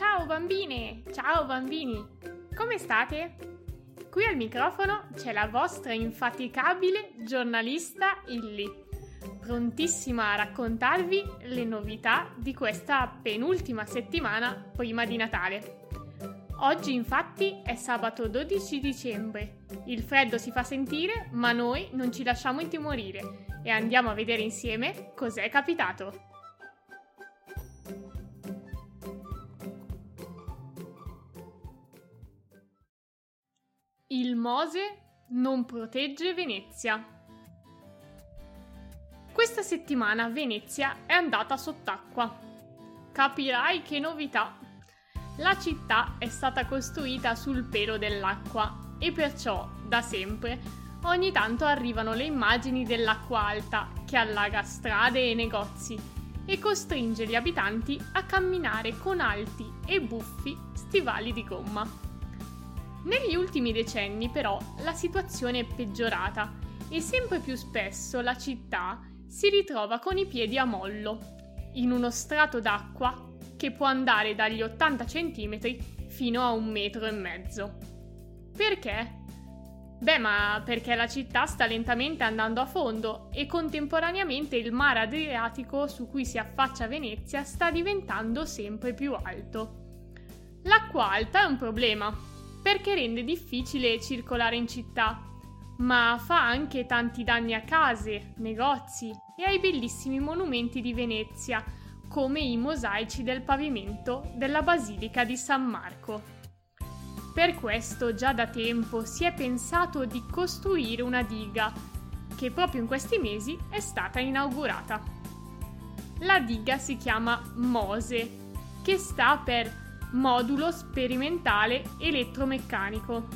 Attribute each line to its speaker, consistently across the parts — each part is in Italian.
Speaker 1: ciao bambine! Ciao bambini! Come state? Qui al microfono c'è la vostra infaticabile giornalista Illy, prontissima a raccontarvi le novità di questa penultima settimana prima di Natale. Oggi infatti è sabato 12 dicembre. Il freddo si fa sentire, ma noi non ci lasciamo intimorire e andiamo a vedere insieme cos'è capitato. Il Mose non protegge Venezia. Questa settimana Venezia è andata sott'acqua. Capirai che novità! La città è stata costruita sul pelo dell'acqua e perciò, da sempre, ogni tanto arrivano le immagini dell'acqua alta che allaga strade e negozi e costringe gli abitanti a camminare con alti e buffi stivali di gomma. Negli ultimi decenni però la situazione è peggiorata e sempre più spesso la città si ritrova con i piedi a mollo, in uno strato d'acqua che può andare dagli 80 cm fino a un metro e mezzo. Perché? Beh, ma perché la città sta lentamente andando a fondo e contemporaneamente il mare Adriatico su cui si affaccia Venezia sta diventando sempre più alto. L'acqua alta è un problema, perché rende difficile circolare in città, ma fa anche tanti danni a case, negozi e ai bellissimi monumenti di Venezia, come i mosaici del pavimento della Basilica di San Marco. Per questo già da tempo si è pensato di costruire una diga, che proprio in questi mesi è stata inaugurata. La diga si chiama Mose, che sta per modulo sperimentale elettromeccanico.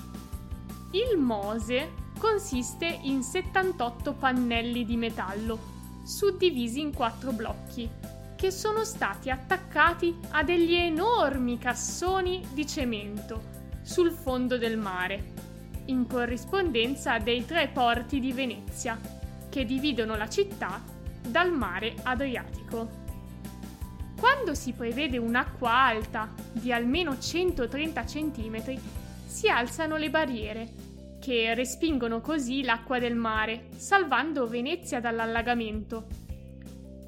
Speaker 1: Il MOSE consiste in 78 pannelli di metallo, suddivisi in quattro blocchi, che sono stati attaccati a degli enormi cassoni di cemento sul fondo del mare, in corrispondenza dei tre porti di Venezia, che dividono la città dal mare Adriatico. Quando si prevede un'acqua alta di almeno 130 cm, si alzano le barriere, che respingono così l'acqua del mare, salvando Venezia dall'allagamento.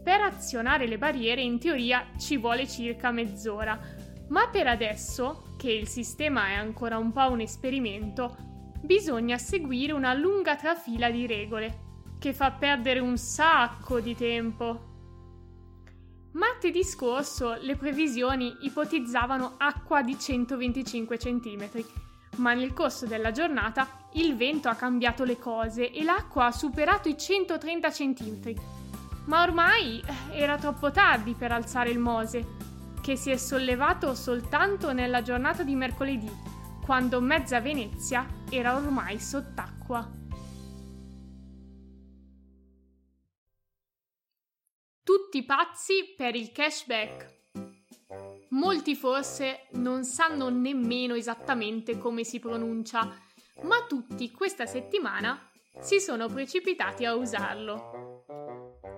Speaker 1: Per azionare le barriere in teoria ci vuole circa mezz'ora, ma per adesso, che il sistema è ancora un po' un esperimento, bisogna seguire una lunga trafila di regole, che fa perdere un sacco di tempo. Martedì scorso le previsioni ipotizzavano acqua di 125 cm, ma nel corso della giornata il vento ha cambiato le cose e l'acqua ha superato i 130 cm. Ma ormai eh, era troppo tardi per alzare il Mose, che si è sollevato soltanto nella giornata di mercoledì, quando mezza Venezia era ormai sott'acqua. Tutti pazzi per il cashback. Molti forse non sanno nemmeno esattamente come si pronuncia, ma tutti questa settimana si sono precipitati a usarlo.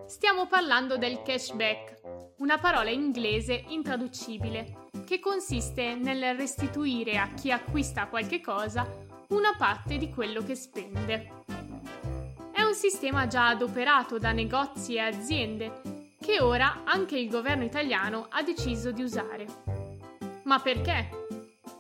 Speaker 1: Stiamo parlando del cashback, una parola inglese intraducibile, che consiste nel restituire a chi acquista qualche cosa una parte di quello che spende. È un sistema già adoperato da negozi e aziende che ora anche il governo italiano ha deciso di usare. Ma perché?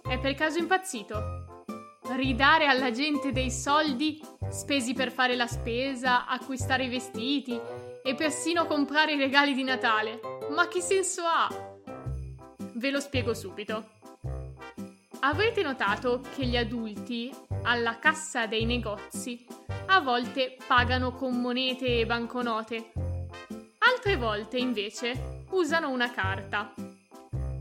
Speaker 1: È per caso impazzito? Ridare alla gente dei soldi spesi per fare la spesa, acquistare i vestiti e persino comprare i regali di Natale. Ma che senso ha? Ve lo spiego subito. Avrete notato che gli adulti alla cassa dei negozi a volte pagano con monete e banconote Altre volte invece usano una carta.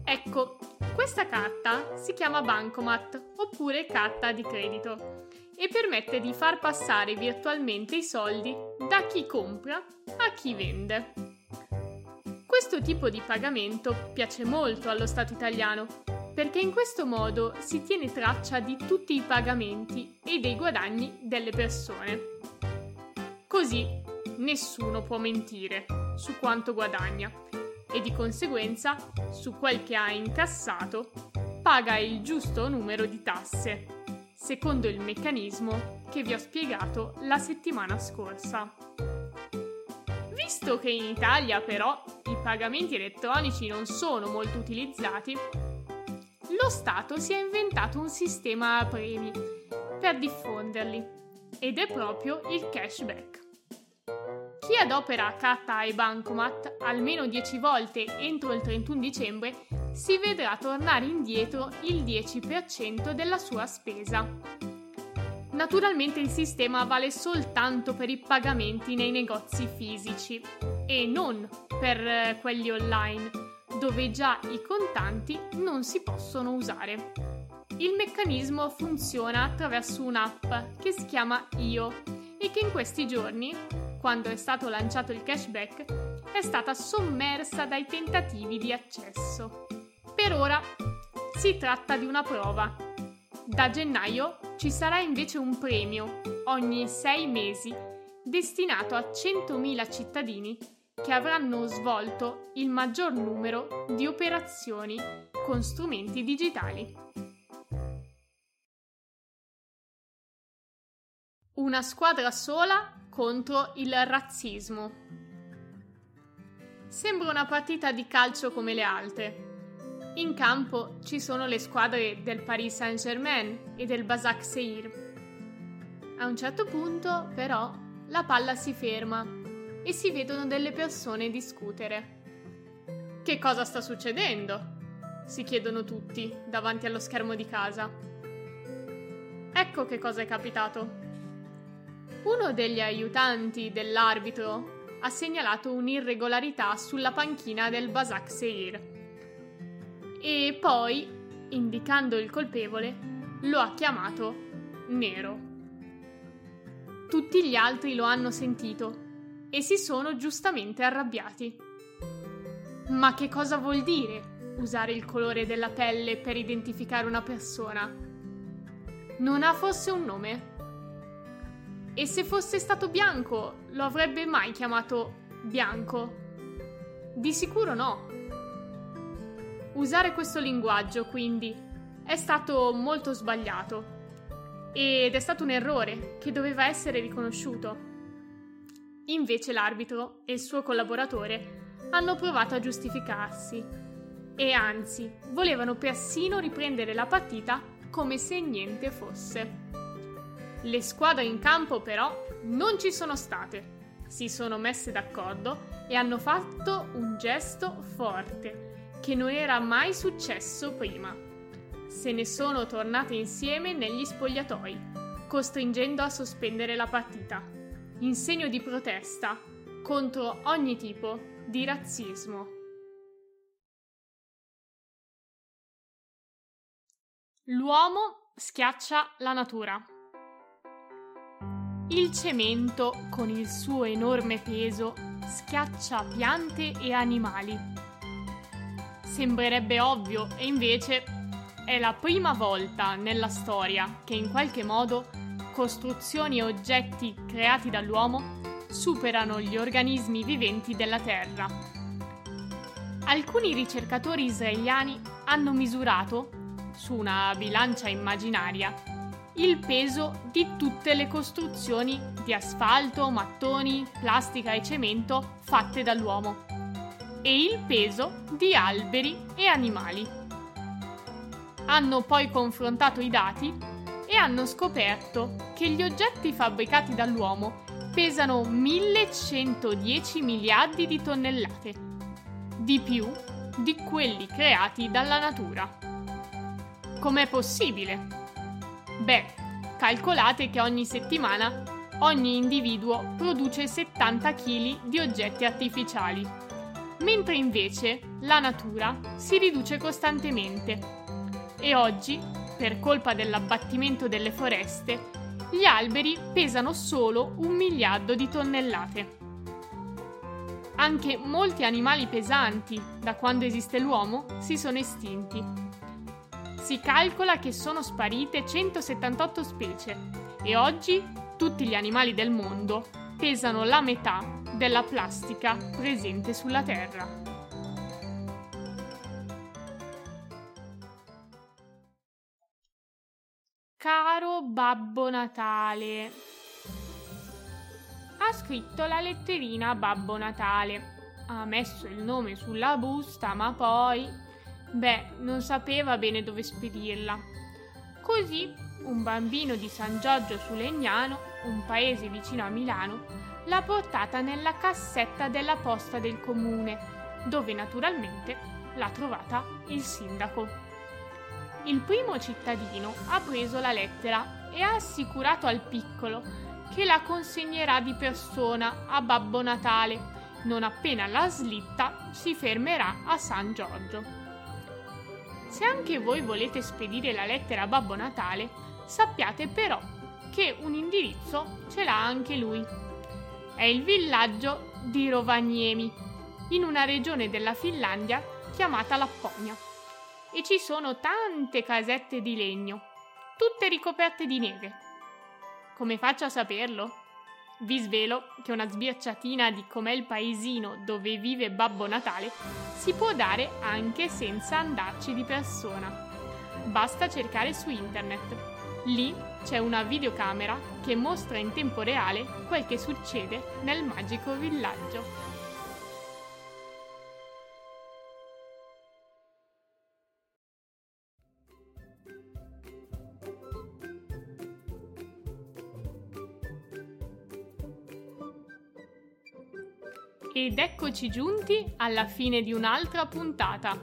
Speaker 1: Ecco, questa carta si chiama Bancomat oppure carta di credito e permette di far passare virtualmente i soldi da chi compra a chi vende. Questo tipo di pagamento piace molto allo Stato italiano perché in questo modo si tiene traccia di tutti i pagamenti e dei guadagni delle persone. Così nessuno può mentire su quanto guadagna e di conseguenza, su quel che ha incassato, paga il giusto numero di tasse, secondo il meccanismo che vi ho spiegato la settimana scorsa. Visto che in Italia però i pagamenti elettronici non sono molto utilizzati, lo Stato si è inventato un sistema a premi per diffonderli ed è proprio il cashback. Chi adopera carta e bancomat almeno 10 volte entro il 31 dicembre si vedrà tornare indietro il 10% della sua spesa. Naturalmente il sistema vale soltanto per i pagamenti nei negozi fisici e non per eh, quelli online, dove già i contanti non si possono usare. Il meccanismo funziona attraverso un'app che si chiama Io e che in questi giorni quando è stato lanciato il cashback, è stata sommersa dai tentativi di accesso. Per ora si tratta di una prova. Da gennaio ci sarà invece un premio ogni sei mesi destinato a 100.000 cittadini che avranno svolto il maggior numero di operazioni con strumenti digitali. Una squadra sola contro il razzismo. Sembra una partita di calcio come le altre. In campo ci sono le squadre del Paris Saint-Germain e del Basak Seir. A un certo punto, però, la palla si ferma e si vedono delle persone discutere. Che cosa sta succedendo? si chiedono tutti davanti allo schermo di casa. Ecco che cosa è capitato. Uno degli aiutanti dell'arbitro ha segnalato un'irregolarità sulla panchina del Basak Seir e poi, indicando il colpevole, lo ha chiamato nero. Tutti gli altri lo hanno sentito e si sono giustamente arrabbiati. Ma che cosa vuol dire usare il colore della pelle per identificare una persona? Non ha forse un nome? E se fosse stato bianco, lo avrebbe mai chiamato bianco? Di sicuro no. Usare questo linguaggio, quindi, è stato molto sbagliato. Ed è stato un errore che doveva essere riconosciuto. Invece l'arbitro e il suo collaboratore hanno provato a giustificarsi e anzi volevano persino riprendere la partita come se niente fosse. Le squadre in campo però non ci sono state. Si sono messe d'accordo e hanno fatto un gesto forte che non era mai successo prima. Se ne sono tornate insieme negli spogliatoi, costringendo a sospendere la partita, in segno di protesta contro ogni tipo di razzismo. L'uomo schiaccia la natura. Il cemento, con il suo enorme peso, schiaccia piante e animali. Sembrerebbe ovvio e invece è la prima volta nella storia che in qualche modo costruzioni e oggetti creati dall'uomo superano gli organismi viventi della Terra. Alcuni ricercatori israeliani hanno misurato, su una bilancia immaginaria, il peso di tutte le costruzioni di asfalto, mattoni, plastica e cemento fatte dall'uomo e il peso di alberi e animali. Hanno poi confrontato i dati e hanno scoperto che gli oggetti fabbricati dall'uomo pesano 1110 miliardi di tonnellate, di più di quelli creati dalla natura. Com'è possibile? Beh, calcolate che ogni settimana ogni individuo produce 70 kg di oggetti artificiali, mentre invece la natura si riduce costantemente. E oggi, per colpa dell'abbattimento delle foreste, gli alberi pesano solo un miliardo di tonnellate. Anche molti animali pesanti, da quando esiste l'uomo, si sono estinti si calcola che sono sparite 178 specie e oggi tutti gli animali del mondo pesano la metà della plastica presente sulla Terra. Caro Babbo Natale, ha scritto la letterina Babbo Natale. Ha messo il nome sulla busta, ma poi Beh, non sapeva bene dove spedirla. Così un bambino di San Giorgio su Legnano, un paese vicino a Milano, l'ha portata nella cassetta della posta del comune, dove naturalmente l'ha trovata il sindaco. Il primo cittadino ha preso la lettera e ha assicurato al piccolo che la consegnerà di persona a Babbo Natale, non appena la slitta si fermerà a San Giorgio. Se anche voi volete spedire la lettera a Babbo Natale, sappiate però che un indirizzo ce l'ha anche lui. È il villaggio di Rovaniemi, in una regione della Finlandia chiamata Lapponia e ci sono tante casette di legno, tutte ricoperte di neve. Come faccio a saperlo? Vi svelo che una sbirciatina di com'è il paesino dove vive Babbo Natale si può dare anche senza andarci di persona. Basta cercare su internet. Lì c'è una videocamera che mostra in tempo reale quel che succede nel magico villaggio. Ed eccoci giunti alla fine di un'altra puntata.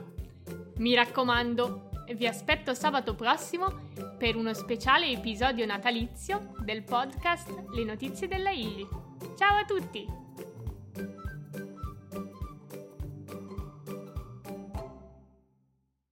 Speaker 1: Mi raccomando, vi aspetto sabato prossimo per uno speciale episodio natalizio del podcast Le notizie della Illy. Ciao a tutti!